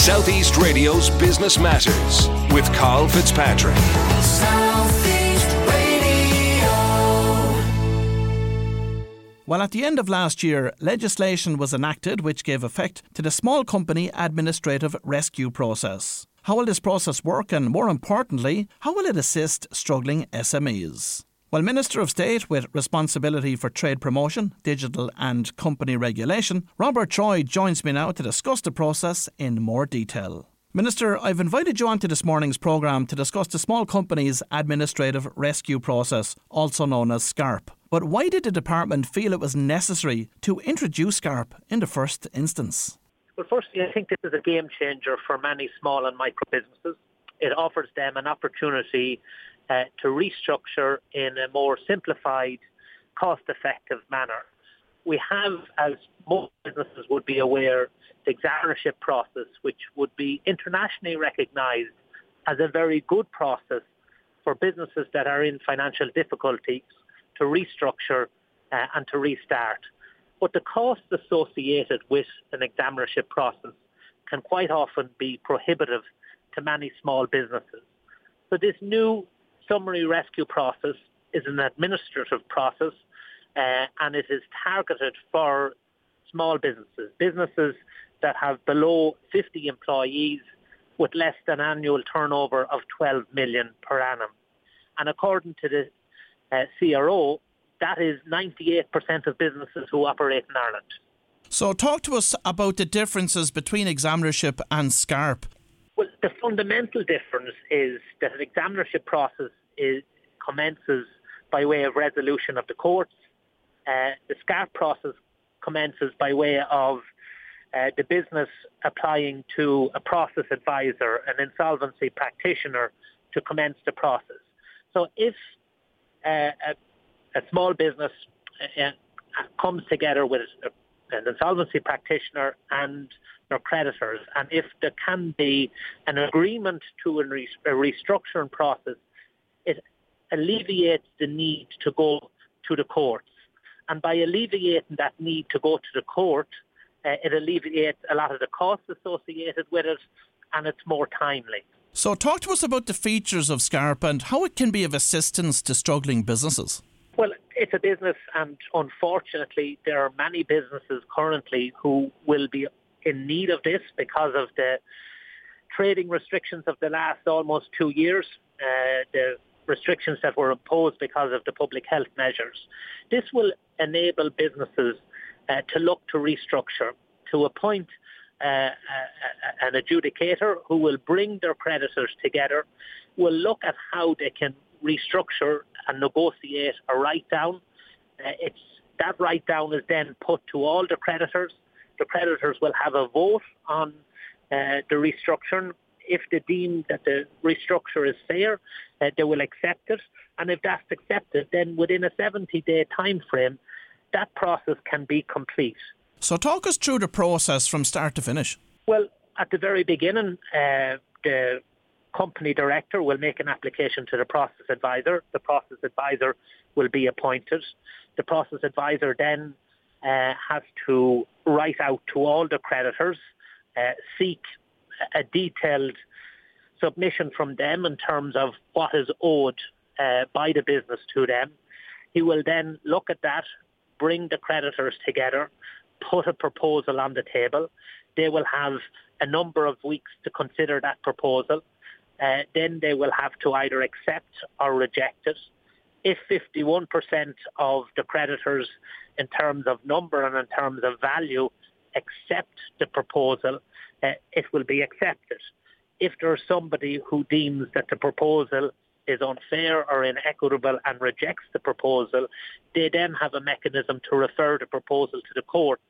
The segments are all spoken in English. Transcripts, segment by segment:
Southeast Radio's Business Matters with Carl Fitzpatrick. Well, at the end of last year, legislation was enacted which gave effect to the Small Company Administrative Rescue Process. How will this process work, and more importantly, how will it assist struggling SMEs? Well, Minister of State with responsibility for trade promotion, digital and company regulation, Robert Troy joins me now to discuss the process in more detail. Minister, I've invited you onto this morning's programme to discuss the Small Companies Administrative Rescue Process, also known as SCARP. But why did the department feel it was necessary to introduce SCARP in the first instance? Well, firstly, I think this is a game changer for many small and micro businesses. It offers them an opportunity uh, to restructure in a more simplified, cost-effective manner. We have, as most businesses would be aware, the examinership process, which would be internationally recognised as a very good process for businesses that are in financial difficulties to restructure uh, and to restart. But the costs associated with an examinership process can quite often be prohibitive to many small businesses. So this new summary rescue process is an administrative process uh, and it is targeted for small businesses, businesses that have below 50 employees with less than annual turnover of 12 million per annum. And according to the uh, CRO, that is 98% of businesses who operate in Ireland. So, talk to us about the differences between examinership and SCARP. Well, the fundamental difference is that an examinership process is, commences by way of resolution of the courts. Uh, the SCARP process commences by way of uh, the business applying to a process advisor, an insolvency practitioner, to commence the process. So if uh, a a small business uh, uh, comes together with an insolvency practitioner and their creditors, and if there can be an agreement to a, re- a restructuring process, alleviates the need to go to the courts. And by alleviating that need to go to the court, uh, it alleviates a lot of the costs associated with it, and it's more timely. So, talk to us about the features of SCARP and how it can be of assistance to struggling businesses. Well, it's a business, and unfortunately, there are many businesses currently who will be in need of this because of the trading restrictions of the last almost two years, uh, the restrictions that were imposed because of the public health measures. This will enable businesses uh, to look to restructure, to appoint uh, uh an adjudicator who will bring their creditors together, will look at how they can restructure and negotiate a write down. Uh, it's that write down is then put to all the creditors. The creditors will have a vote on uh, the restructuring. If they deem that the restructure is fair, uh, they will accept it. And if that's accepted, then within a 70-day time frame, that process can be complete. So talk us through the process from start to finish. Well, at the very beginning, uh, the company director will make an application to the process advisor. The process advisor will be appointed. The process advisor then uh, has to write out to all the creditors, uh, seek a detailed submission from them in terms of what is owed uh, by the business to them. He will then look at that, bring the creditors together, put a proposal on the table. They will have a number of weeks to consider that proposal uh, then they will have to either accept or reject it. If 51% of the creditors in terms of number and in terms of value accept the proposal, uh, it will be accepted. If there's somebody who deems that the proposal is unfair or inequitable and rejects the proposal, they then have a mechanism to refer the proposal to the court,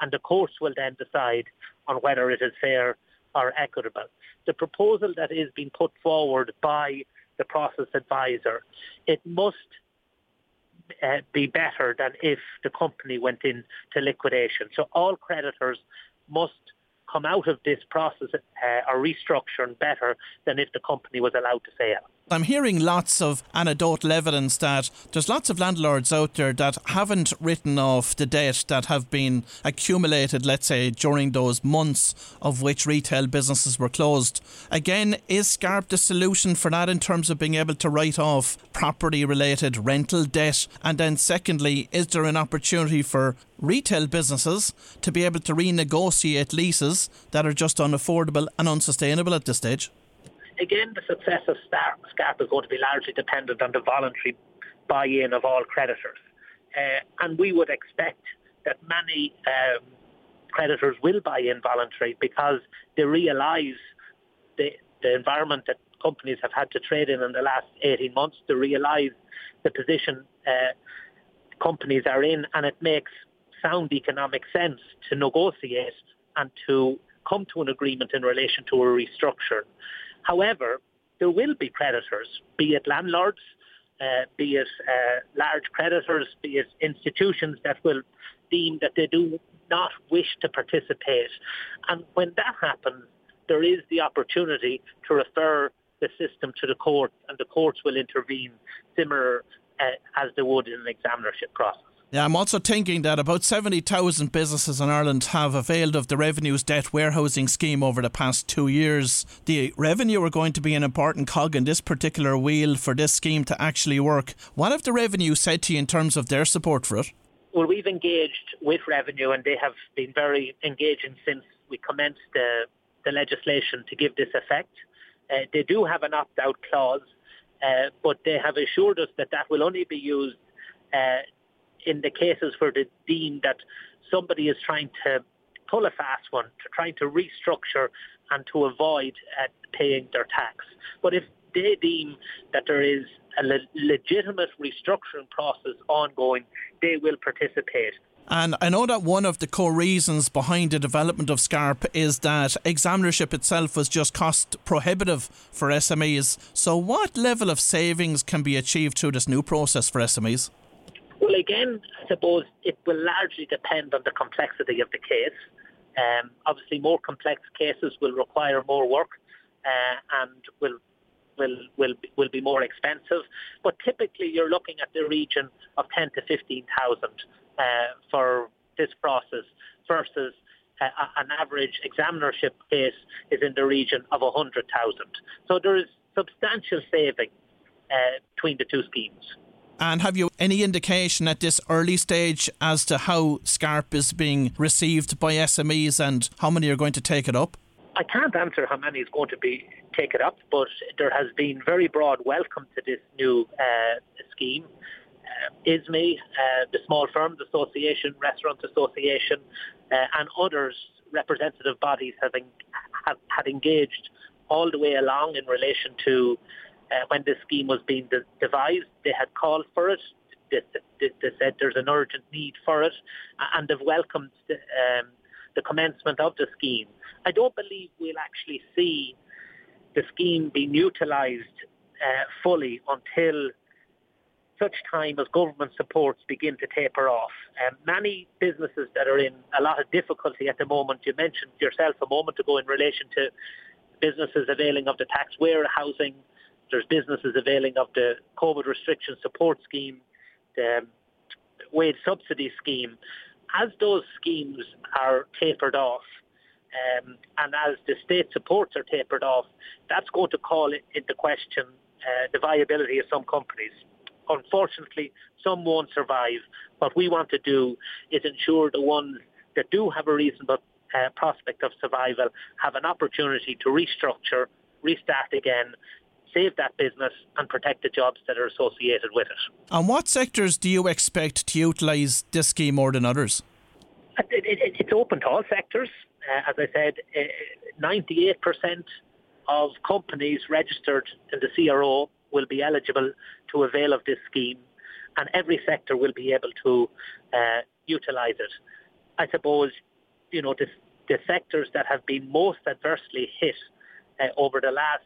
and the courts will then decide on whether it is fair or equitable. The proposal that is being put forward by the process advisor, it must uh, be better than if the company went into liquidation. So all creditors must come out of this process uh, or restructuring better than if the company was allowed to fail. I'm hearing lots of anecdotal evidence that there's lots of landlords out there that haven't written off the debt that have been accumulated, let's say, during those months of which retail businesses were closed. Again, is SCARP the solution for that in terms of being able to write off property related rental debt? And then, secondly, is there an opportunity for retail businesses to be able to renegotiate leases that are just unaffordable and unsustainable at this stage? Again, the success of SCARP is going to be largely dependent on the voluntary buy-in of all creditors. Uh, and we would expect that many um, creditors will buy in voluntary because they realise the, the environment that companies have had to trade in in the last 18 months, they realise the position uh, companies are in, and it makes sound economic sense to negotiate and to come to an agreement in relation to a restructure. However, there will be creditors, be it landlords, uh, be it uh, large creditors, be it institutions that will deem that they do not wish to participate. And when that happens, there is the opportunity to refer the system to the courts, and the courts will intervene similar uh, as they would in an examinership process. Yeah, I'm also thinking that about 70,000 businesses in Ireland have availed of the Revenue's debt warehousing scheme over the past two years. The revenue are going to be an important cog in this particular wheel for this scheme to actually work. What have the revenue said to you in terms of their support for it? Well, we've engaged with revenue and they have been very engaging since we commenced the, the legislation to give this effect. Uh, they do have an opt-out clause, uh, but they have assured us that that will only be used uh, in the cases where they deem that somebody is trying to pull a fast one, to trying to restructure and to avoid uh, paying their tax. But if they deem that there is a le- legitimate restructuring process ongoing, they will participate. And I know that one of the core reasons behind the development of SCARP is that examinership itself was just cost prohibitive for SMEs. So, what level of savings can be achieved through this new process for SMEs? Well, again, I suppose it will largely depend on the complexity of the case. Um, obviously, more complex cases will require more work uh, and will will will will be more expensive. But typically, you're looking at the region of ten to fifteen thousand uh, for this process versus uh, an average examinership case is in the region of hundred thousand. So there is substantial saving uh, between the two schemes. And have you any indication at this early stage as to how SCARP is being received by SMEs and how many are going to take it up? I can't answer how many is going to be take it up, but there has been very broad welcome to this new uh, scheme. Uh, ISME, uh, the Small Firms Association, Restaurant Association, uh, and others representative bodies have, en- have had engaged all the way along in relation to uh, when this scheme was being de- devised, they had called for it. They, they, they, said there's an urgent need for it, and they've welcomed the, um, the commencement of the scheme. I don't believe we'll actually see the scheme being utilised uh, fully until such time as government supports begin to taper off. Um, many businesses that are in a lot of difficulty at the moment, you mentioned yourself a moment ago in relation to businesses availing of the tax warehousing there's businesses availing of the COVID restriction support scheme, the wage subsidy scheme. As those schemes are tapered off, um, and as the state supports are tapered off, that's going to call into question uh, the viability of some companies. Unfortunately, some won't survive. What we want to do is ensure the ones that do have a reasonable uh, prospect of survival have an opportunity to restructure, restart again, save that business and protect the jobs that are associated with it. And what sectors do you expect to utilise this scheme more than others? It, it, it's open to all sectors. Uh, as I said, uh, 98% of companies registered in the CRO will be eligible to avail of this scheme, and every sector will be able to uh, utilise it. I suppose, you know, the, the sectors that have been most adversely hit uh, over the last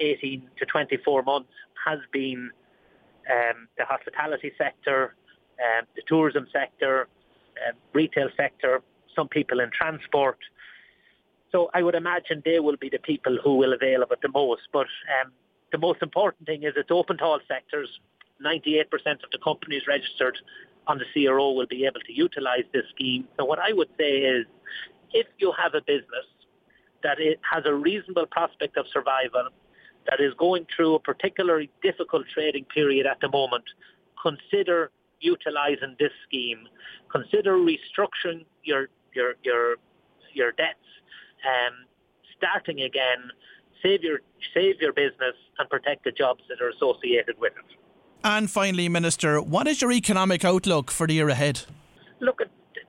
18 to 24 months has been um, the hospitality sector, um, the tourism sector, um, retail sector, some people in transport. So I would imagine they will be the people who will avail of it the most. But um, the most important thing is it's open to all sectors. 98% of the companies registered on the CRO will be able to utilise this scheme. So what I would say is, if you have a business that it has a reasonable prospect of survival, that is going through a particularly difficult trading period at the moment, consider utilising this scheme. Consider restructuring your your your your debts, um, starting again, save your save your business and protect the jobs that are associated with it. And finally, Minister, what is your economic outlook for the year ahead? Look,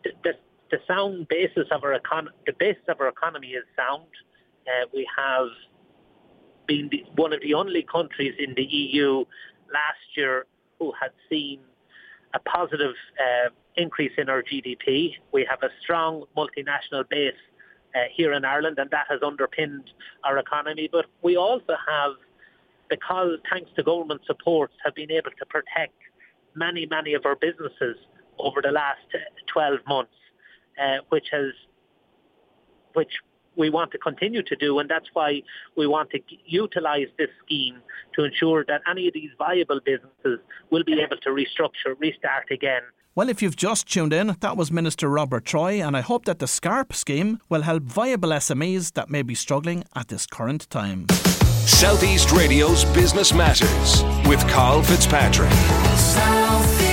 the, the, the sound basis of our econ- the basis of our economy is sound. Uh, we have been the, one of the only countries in the EU last year who had seen a positive uh, increase in our GDP. We have a strong multinational base uh, here in Ireland, and that has underpinned our economy. But we also have, because thanks to government supports, have been able to protect many, many of our businesses over the last 12 months, uh, which has, which we want to continue to do, and that's why we want to utilise this scheme to ensure that any of these viable businesses will be able to restructure, restart again, well, if you've just tuned in, that was Minister Robert Troy, and I hope that the SCARP scheme will help viable SMEs that may be struggling at this current time. Southeast Radio's Business Matters with Carl Fitzpatrick. South